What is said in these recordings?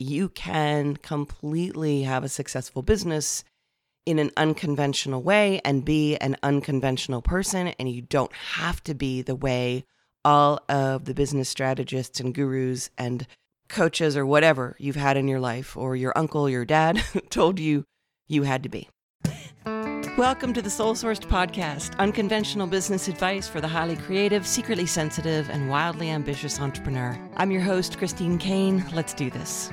you can completely have a successful business in an unconventional way and be an unconventional person. And you don't have to be the way all of the business strategists and gurus and coaches or whatever you've had in your life, or your uncle, your dad told you you had to be. Welcome to the Soul Sourced Podcast, unconventional business advice for the highly creative, secretly sensitive, and wildly ambitious entrepreneur. I'm your host, Christine Kane. Let's do this.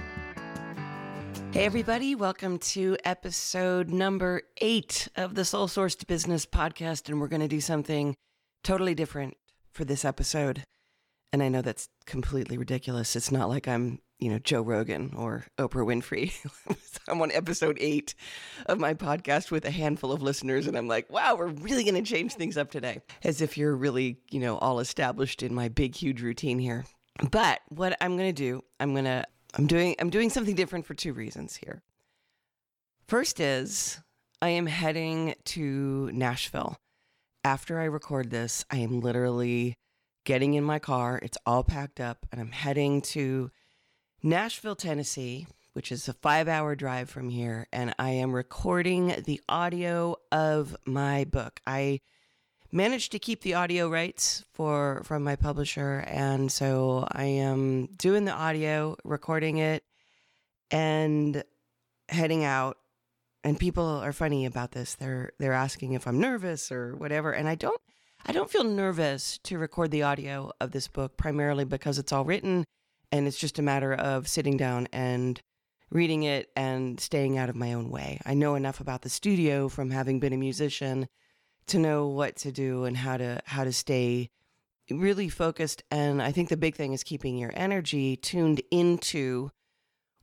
Hey, everybody, welcome to episode number eight of the Soul Sourced Business Podcast. And we're going to do something totally different for this episode. And I know that's completely ridiculous. It's not like I'm, you know, Joe Rogan or Oprah Winfrey. I'm on episode eight of my podcast with a handful of listeners, and I'm like, wow, we're really going to change things up today. As if you're really, you know, all established in my big, huge routine here. But what I'm going to do, I'm going to, I'm doing, I'm doing something different for two reasons here. First is I am heading to Nashville. After I record this, I am literally getting in my car. It's all packed up, and I'm heading to Nashville, Tennessee, which is a five hour drive from here. And I am recording the audio of my book. I managed to keep the audio rights for from my publisher and so i am doing the audio recording it and heading out and people are funny about this they're they're asking if i'm nervous or whatever and i don't I don't feel nervous to record the audio of this book, primarily because it's all written and it's just a matter of sitting down and reading it and staying out of my own way. I know enough about the studio from having been a musician to know what to do and how to how to stay really focused and I think the big thing is keeping your energy tuned into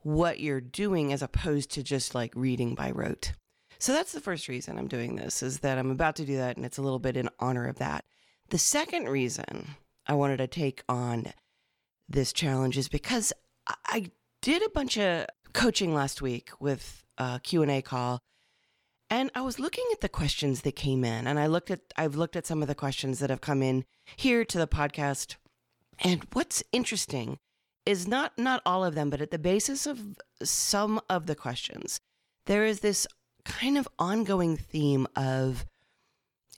what you're doing as opposed to just like reading by rote. So that's the first reason I'm doing this is that I'm about to do that and it's a little bit in honor of that. The second reason I wanted to take on this challenge is because I did a bunch of coaching last week with a Q&A call and I was looking at the questions that came in and I looked at I've looked at some of the questions that have come in here to the podcast and what's interesting is not not all of them but at the basis of some of the questions there is this kind of ongoing theme of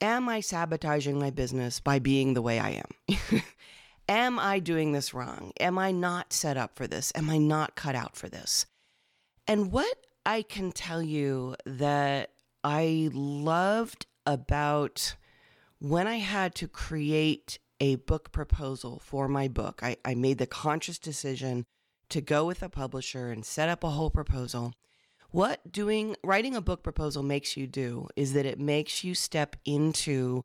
am I sabotaging my business by being the way I am? am I doing this wrong? Am I not set up for this? Am I not cut out for this? And what I can tell you that I loved about when I had to create a book proposal for my book, I, I made the conscious decision to go with a publisher and set up a whole proposal what doing writing a book proposal makes you do is that it makes you step into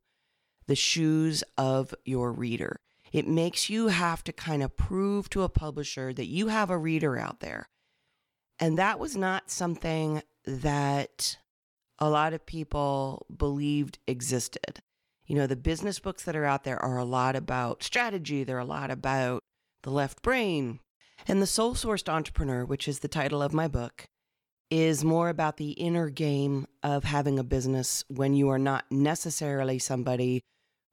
the shoes of your reader. It makes you have to kind of prove to a publisher that you have a reader out there. And that was not something that a lot of people believed existed. You know, the business books that are out there are a lot about strategy, they're a lot about the left brain. And The Soul Sourced Entrepreneur, which is the title of my book, is more about the inner game of having a business when you are not necessarily somebody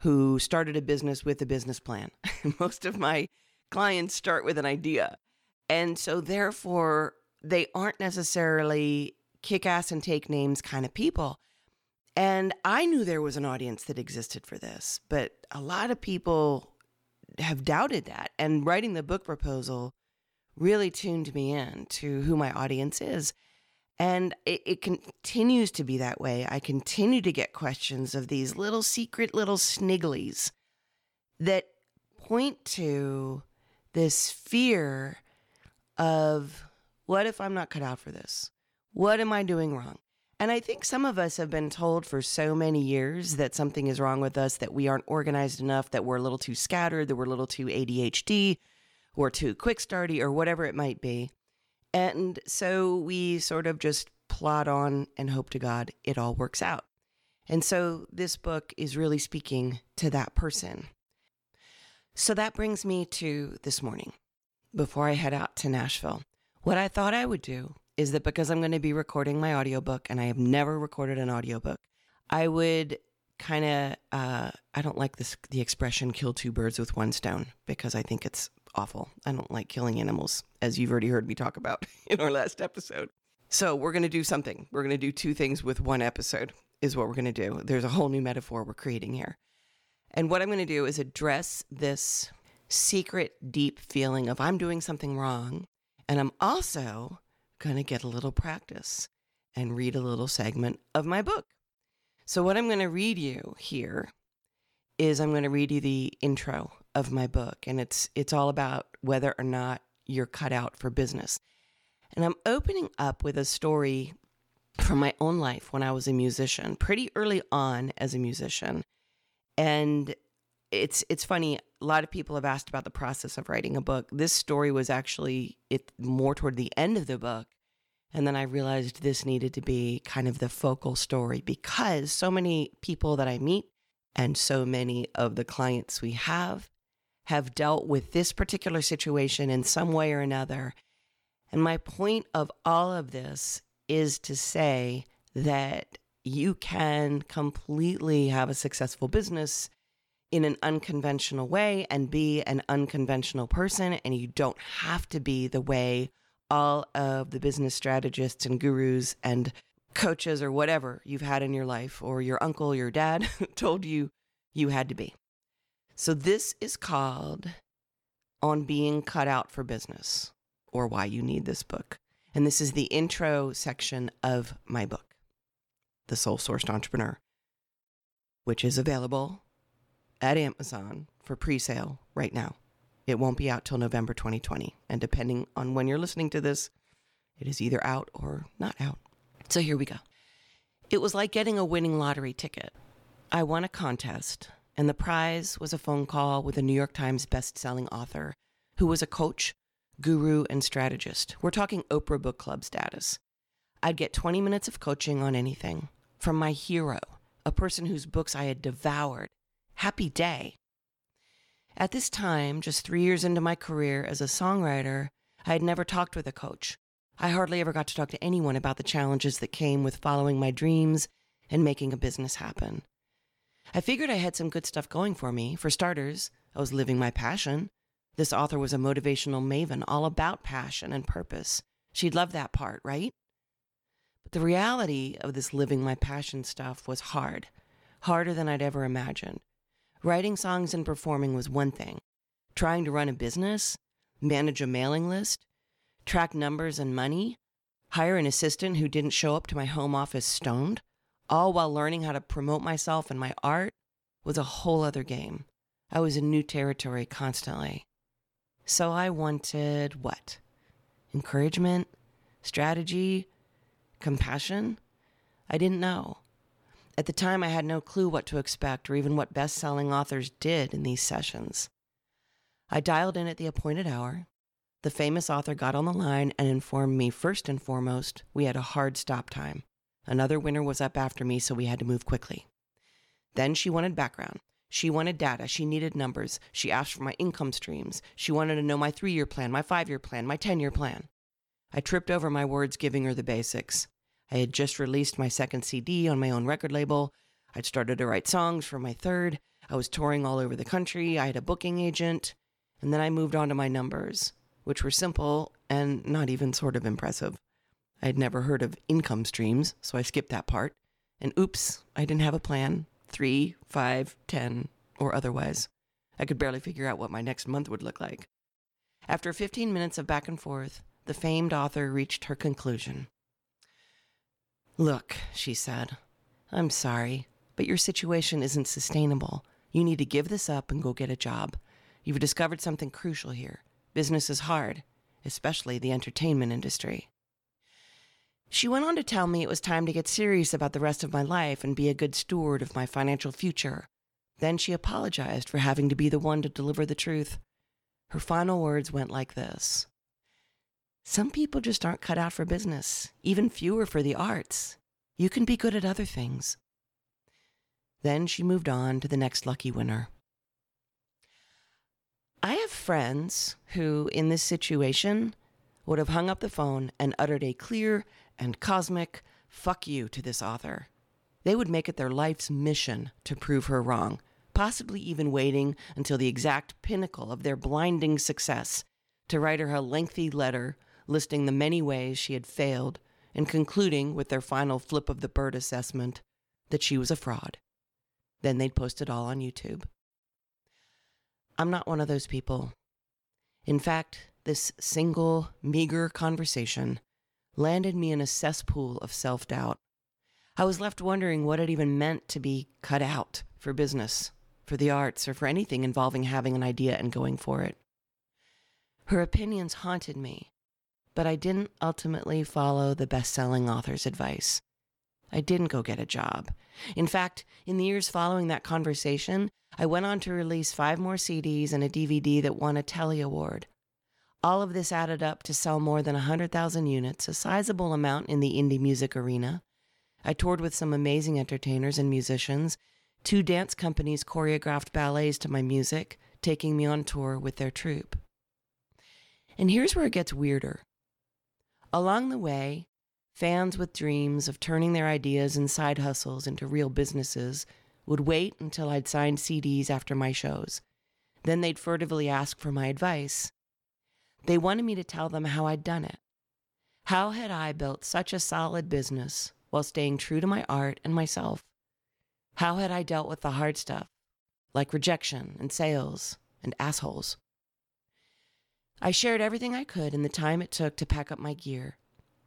who started a business with a business plan. Most of my clients start with an idea. And so, therefore, they aren't necessarily kick ass and take names kind of people. And I knew there was an audience that existed for this, but a lot of people have doubted that. And writing the book proposal really tuned me in to who my audience is. And it, it, continues to be that way. I continue to get questions of these little secret little snigglies that point to this fear of what if I'm not cut out for this? What am I doing wrong? And I think some of us have been told for so many years that something is wrong with us, that we aren't organized enough, that we're a little too scattered, that we're a little too ADHD or too quick starty or whatever it might be. And so we sort of just plod on and hope to God it all works out. And so this book is really speaking to that person. So that brings me to this morning before I head out to Nashville. What I thought I would do is that because I'm going to be recording my audiobook and I have never recorded an audiobook, I would kind of uh, I don't like this the expression kill two birds with one stone because I think it's awful. I don't like killing animals, as you've already heard me talk about in our last episode. So we're going to do something. We're going to do two things with one episode, is what we're going to do. There's a whole new metaphor we're creating here. And what I'm going to do is address this secret, deep feeling of I'm doing something wrong. And I'm also going to get a little practice and read a little segment of my book. So, what I'm going to read you here is I'm going to read you the intro of my book, and it's it's all about whether or not you're cut out for business. And I'm opening up with a story from my own life when I was a musician, pretty early on as a musician. And it's it's funny, a lot of people have asked about the process of writing a book. This story was actually it more toward the end of the book. And then I realized this needed to be kind of the focal story because so many people that I meet and so many of the clients we have have dealt with this particular situation in some way or another. And my point of all of this is to say that you can completely have a successful business in an unconventional way and be an unconventional person. And you don't have to be the way all of the business strategists and gurus and coaches or whatever you've had in your life or your uncle, your dad told you you had to be. So, this is called On Being Cut Out for Business or Why You Need This Book. And this is the intro section of my book, The Soul Sourced Entrepreneur, which is available at Amazon for pre sale right now. It won't be out till November 2020. And depending on when you're listening to this, it is either out or not out. So here we go. It was like getting a winning lottery ticket. I won a contest and the prize was a phone call with a New York Times best-selling author who was a coach, guru, and strategist. We're talking Oprah Book Club status. I'd get 20 minutes of coaching on anything from my hero, a person whose books I had devoured. Happy day. At this time, just three years into my career as a songwriter, I had never talked with a coach. I hardly ever got to talk to anyone about the challenges that came with following my dreams and making a business happen. I figured I had some good stuff going for me. For starters, I was living my passion. This author was a motivational maven, all about passion and purpose. She'd love that part, right? But the reality of this living my passion stuff was hard, harder than I'd ever imagined. Writing songs and performing was one thing. Trying to run a business, manage a mailing list, track numbers and money, hire an assistant who didn't show up to my home office stoned, all while learning how to promote myself and my art, was a whole other game. I was in new territory constantly. So I wanted what? Encouragement? Strategy? Compassion? I didn't know. At the time, I had no clue what to expect or even what best selling authors did in these sessions. I dialed in at the appointed hour. The famous author got on the line and informed me first and foremost we had a hard stop time. Another winner was up after me, so we had to move quickly. Then she wanted background. She wanted data. She needed numbers. She asked for my income streams. She wanted to know my three year plan, my five year plan, my 10 year plan. I tripped over my words giving her the basics. I had just released my second CD on my own record label. I'd started to write songs for my third. I was touring all over the country. I had a booking agent. And then I moved on to my numbers, which were simple and not even sort of impressive. I had never heard of income streams, so I skipped that part. And oops, I didn't have a plan three, five, ten, or otherwise. I could barely figure out what my next month would look like. After 15 minutes of back and forth, the famed author reached her conclusion. Look, she said, I'm sorry, but your situation isn't sustainable. You need to give this up and go get a job. You've discovered something crucial here. Business is hard, especially the entertainment industry. She went on to tell me it was time to get serious about the rest of my life and be a good steward of my financial future. Then she apologized for having to be the one to deliver the truth. Her final words went like this Some people just aren't cut out for business, even fewer for the arts. You can be good at other things. Then she moved on to the next lucky winner. I have friends who, in this situation, would have hung up the phone and uttered a clear and cosmic fuck you to this author. They would make it their life's mission to prove her wrong, possibly even waiting until the exact pinnacle of their blinding success to write her a lengthy letter listing the many ways she had failed and concluding with their final flip of the bird assessment that she was a fraud. Then they'd post it all on YouTube. I'm not one of those people. In fact, this single, meager conversation landed me in a cesspool of self doubt. I was left wondering what it even meant to be cut out for business, for the arts, or for anything involving having an idea and going for it. Her opinions haunted me, but I didn't ultimately follow the best selling author's advice. I didn't go get a job. In fact, in the years following that conversation, I went on to release five more CDs and a DVD that won a Telly Award. All of this added up to sell more than 100,000 units, a sizable amount in the indie music arena. I toured with some amazing entertainers and musicians. Two dance companies choreographed ballets to my music, taking me on tour with their troupe. And here's where it gets weirder. Along the way, fans with dreams of turning their ideas and side hustles into real businesses would wait until I'd signed CDs after my shows. Then they'd furtively ask for my advice. They wanted me to tell them how I'd done it. How had I built such a solid business while staying true to my art and myself? How had I dealt with the hard stuff, like rejection and sales and assholes? I shared everything I could in the time it took to pack up my gear.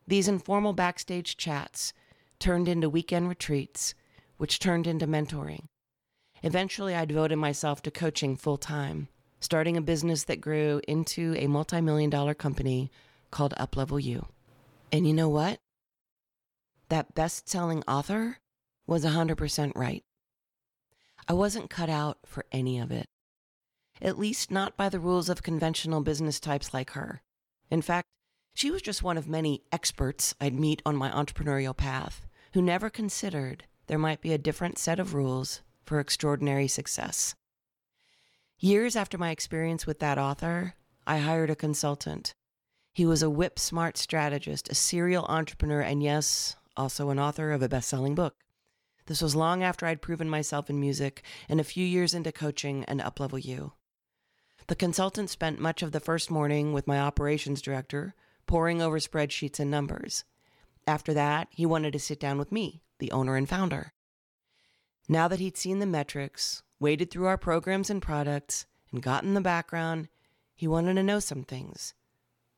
These informal backstage chats turned into weekend retreats, which turned into mentoring. Eventually, I devoted myself to coaching full time starting a business that grew into a multi million dollar company called Uplevel You. And you know what? That best selling author was 100% right. I wasn't cut out for any of it. At least not by the rules of conventional business types like her. In fact, she was just one of many experts I'd meet on my entrepreneurial path who never considered there might be a different set of rules for extraordinary success. Years after my experience with that author, I hired a consultant. He was a whip smart strategist, a serial entrepreneur, and yes, also an author of a best selling book. This was long after I'd proven myself in music and a few years into coaching and Uplevel You. The consultant spent much of the first morning with my operations director, poring over spreadsheets and numbers. After that, he wanted to sit down with me, the owner and founder. Now that he'd seen the metrics, waded through our programs and products, and got in the background, he wanted to know some things.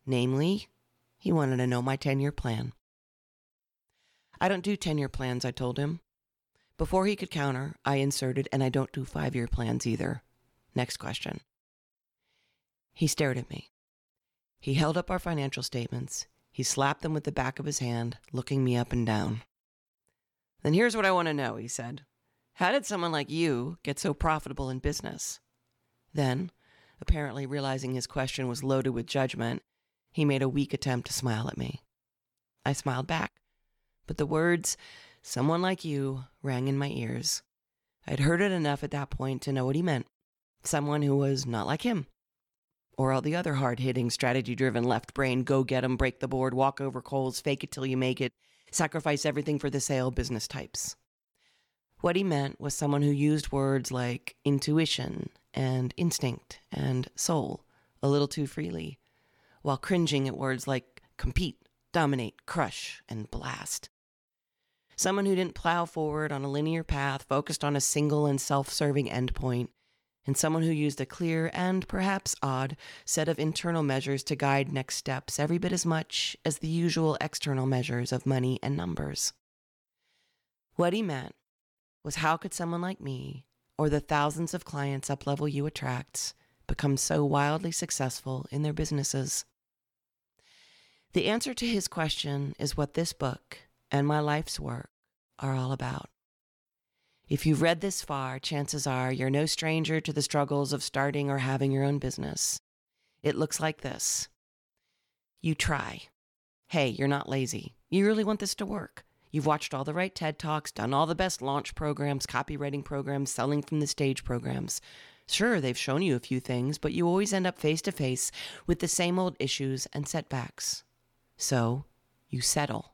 Namely, he wanted to know my 10 year plan. I don't do 10 year plans, I told him. Before he could counter, I inserted, and I don't do five year plans either. Next question. He stared at me. He held up our financial statements. He slapped them with the back of his hand, looking me up and down. Then here's what I want to know, he said. How did someone like you get so profitable in business? Then, apparently realizing his question was loaded with judgment, he made a weak attempt to smile at me. I smiled back, but the words, someone like you, rang in my ears. I'd heard it enough at that point to know what he meant someone who was not like him. Or all the other hard hitting, strategy driven left brain, go get 'em, break the board, walk over coals, fake it till you make it, sacrifice everything for the sale business types. What he meant was someone who used words like intuition and instinct and soul a little too freely, while cringing at words like compete, dominate, crush, and blast. Someone who didn't plow forward on a linear path focused on a single and self serving endpoint, and someone who used a clear and perhaps odd set of internal measures to guide next steps every bit as much as the usual external measures of money and numbers. What he meant was how could someone like me, or the thousands of clients Uplevel you attracts, become so wildly successful in their businesses? The answer to his question is what this book and my life's work are all about. If you've read this far, chances are you're no stranger to the struggles of starting or having your own business. It looks like this You try. Hey, you're not lazy. You really want this to work. You've watched all the right TED Talks, done all the best launch programs, copywriting programs, selling from the stage programs. Sure, they've shown you a few things, but you always end up face to face with the same old issues and setbacks. So, you settle.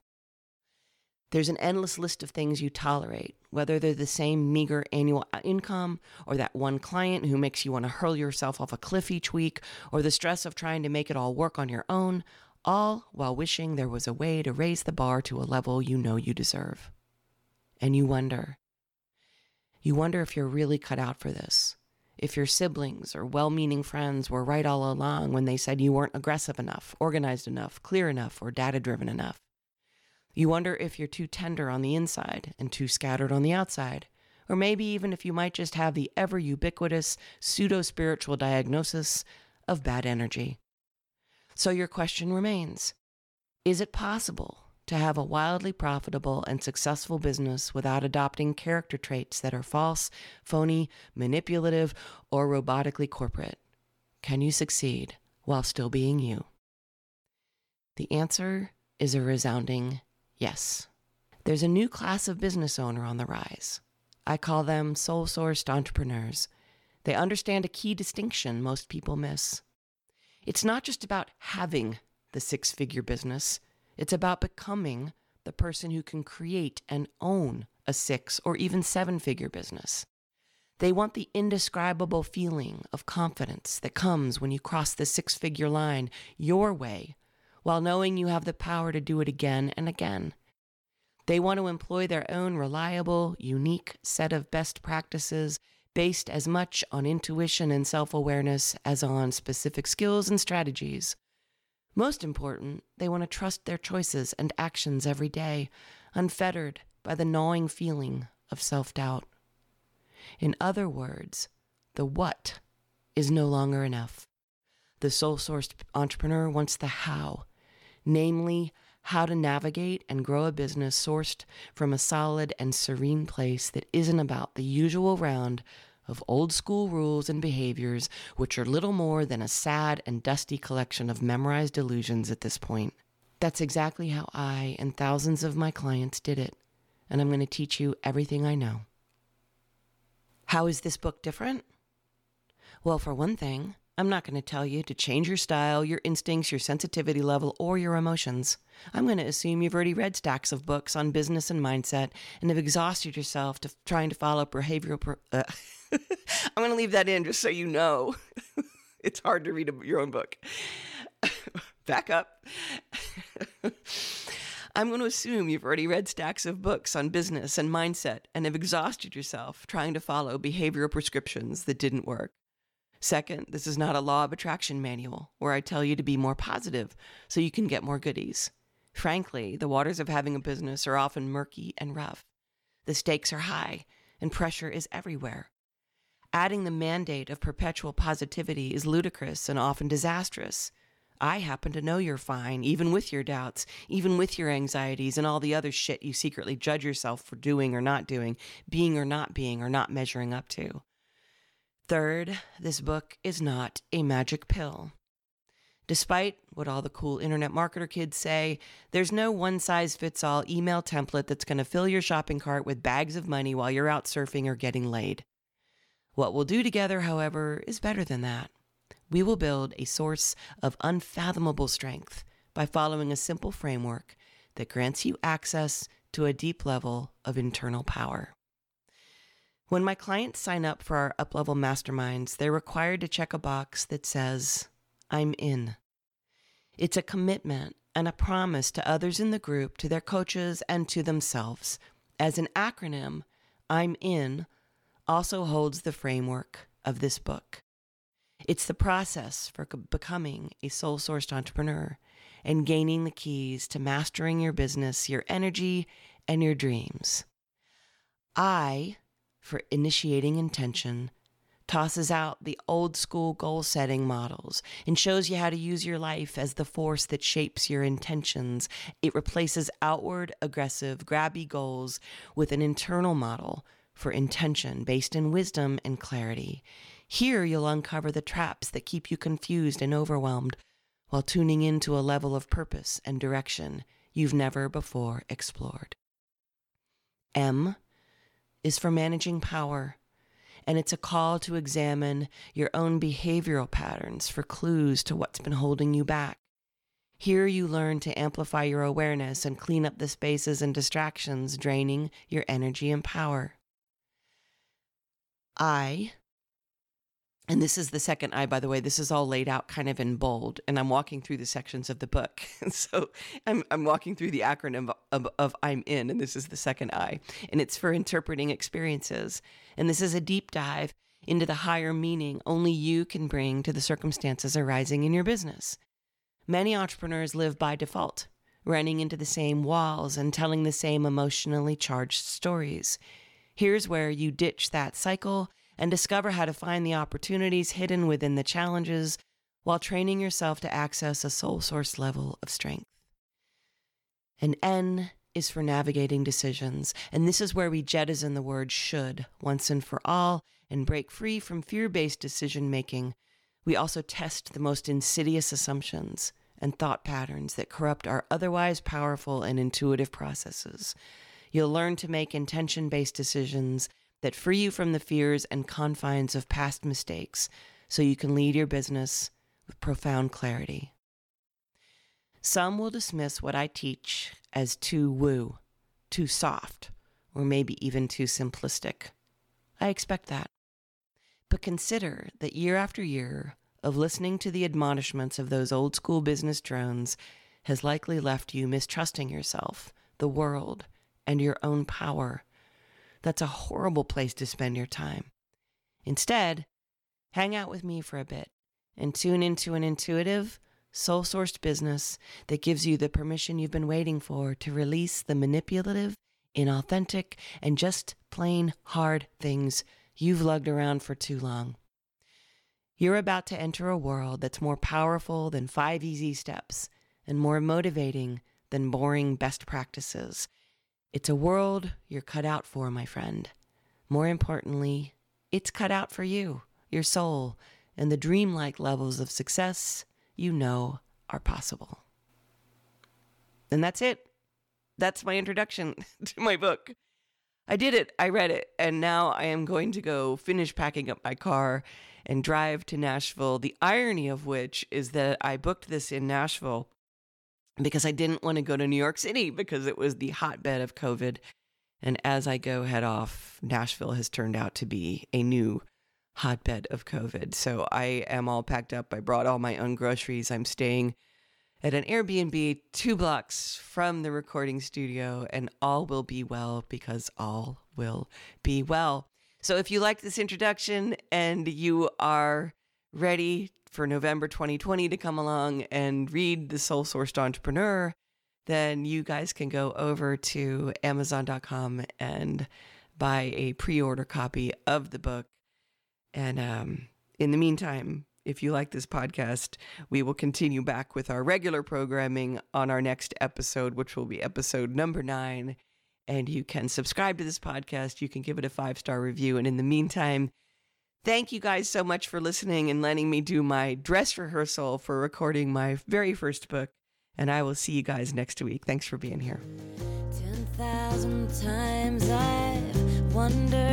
There's an endless list of things you tolerate, whether they're the same meager annual income, or that one client who makes you want to hurl yourself off a cliff each week, or the stress of trying to make it all work on your own, all while wishing there was a way to raise the bar to a level you know you deserve. And you wonder. You wonder if you're really cut out for this. If your siblings or well meaning friends were right all along when they said you weren't aggressive enough, organized enough, clear enough, or data driven enough. You wonder if you're too tender on the inside and too scattered on the outside, or maybe even if you might just have the ever ubiquitous pseudo spiritual diagnosis of bad energy. So your question remains Is it possible to have a wildly profitable and successful business without adopting character traits that are false, phony, manipulative, or robotically corporate? Can you succeed while still being you? The answer is a resounding Yes. There's a new class of business owner on the rise. I call them soul sourced entrepreneurs. They understand a key distinction most people miss. It's not just about having the six figure business, it's about becoming the person who can create and own a six or even seven figure business. They want the indescribable feeling of confidence that comes when you cross the six figure line your way while knowing you have the power to do it again and again. They want to employ their own reliable, unique set of best practices based as much on intuition and self awareness as on specific skills and strategies. Most important, they want to trust their choices and actions every day, unfettered by the gnawing feeling of self doubt. In other words, the what is no longer enough. The soul sourced entrepreneur wants the how, namely, how to navigate and grow a business sourced from a solid and serene place that isn't about the usual round of old school rules and behaviors, which are little more than a sad and dusty collection of memorized illusions at this point. That's exactly how I and thousands of my clients did it, and I'm going to teach you everything I know. How is this book different? Well, for one thing, I'm not going to tell you to change your style, your instincts, your sensitivity level, or your emotions. I'm going to assume you've already read stacks of books on business and mindset and have exhausted yourself to trying to follow behavioral. Uh, I'm going to leave that in just so you know. it's hard to read a, your own book. Back up. I'm going to assume you've already read stacks of books on business and mindset and have exhausted yourself trying to follow behavioral prescriptions that didn't work. Second, this is not a law of attraction manual where I tell you to be more positive so you can get more goodies. Frankly, the waters of having a business are often murky and rough. The stakes are high and pressure is everywhere. Adding the mandate of perpetual positivity is ludicrous and often disastrous. I happen to know you're fine, even with your doubts, even with your anxieties and all the other shit you secretly judge yourself for doing or not doing, being or not being, or not measuring up to. Third, this book is not a magic pill. Despite what all the cool internet marketer kids say, there's no one size fits all email template that's going to fill your shopping cart with bags of money while you're out surfing or getting laid. What we'll do together, however, is better than that. We will build a source of unfathomable strength by following a simple framework that grants you access to a deep level of internal power. When my clients sign up for our uplevel masterminds, they're required to check a box that says, I'm in. It's a commitment and a promise to others in the group, to their coaches, and to themselves. As an acronym, I'm in also holds the framework of this book. It's the process for becoming a soul sourced entrepreneur and gaining the keys to mastering your business, your energy, and your dreams. I for initiating intention, tosses out the old school goal setting models and shows you how to use your life as the force that shapes your intentions. It replaces outward, aggressive, grabby goals with an internal model for intention based in wisdom and clarity. Here you'll uncover the traps that keep you confused and overwhelmed while tuning into a level of purpose and direction you've never before explored. M is for managing power, and it's a call to examine your own behavioral patterns for clues to what's been holding you back. Here you learn to amplify your awareness and clean up the spaces and distractions draining your energy and power. I, and this is the second I, by the way, this is all laid out kind of in bold, and I'm walking through the sections of the book. so I'm, I'm walking through the acronym of, of, of I'm in, and this is the second I, and it's for interpreting experiences. And this is a deep dive into the higher meaning only you can bring to the circumstances arising in your business. Many entrepreneurs live by default, running into the same walls and telling the same emotionally charged stories. Here's where you ditch that cycle and discover how to find the opportunities hidden within the challenges while training yourself to access a soul source level of strength. An N is for navigating decisions, and this is where we jettison the word should once and for all and break free from fear based decision making. We also test the most insidious assumptions and thought patterns that corrupt our otherwise powerful and intuitive processes. You'll learn to make intention based decisions that free you from the fears and confines of past mistakes so you can lead your business with profound clarity. Some will dismiss what I teach as too woo, too soft, or maybe even too simplistic. I expect that. But consider that year after year of listening to the admonishments of those old school business drones has likely left you mistrusting yourself, the world, and your own power. That's a horrible place to spend your time. Instead, hang out with me for a bit and tune into an intuitive, soul sourced business that gives you the permission you've been waiting for to release the manipulative, inauthentic, and just plain hard things you've lugged around for too long. You're about to enter a world that's more powerful than five easy steps and more motivating than boring best practices. It's a world you're cut out for, my friend. More importantly, it's cut out for you, your soul, and the dreamlike levels of success you know are possible. And that's it. That's my introduction to my book. I did it. I read it. And now I am going to go finish packing up my car and drive to Nashville. The irony of which is that I booked this in Nashville because I didn't want to go to New York City because it was the hotbed of COVID. And as I go head off, Nashville has turned out to be a new hotbed of COVID. So I am all packed up. I brought all my own groceries. I'm staying at an Airbnb two blocks from the recording studio, and all will be well because all will be well. So, if you like this introduction and you are ready for November 2020 to come along and read The Soul Sourced Entrepreneur, then you guys can go over to Amazon.com and buy a pre order copy of the book. And um, in the meantime, if you like this podcast, we will continue back with our regular programming on our next episode, which will be episode number nine. And you can subscribe to this podcast. You can give it a five star review. And in the meantime, thank you guys so much for listening and letting me do my dress rehearsal for recording my very first book. And I will see you guys next week. Thanks for being here. 10,000 times I've wondered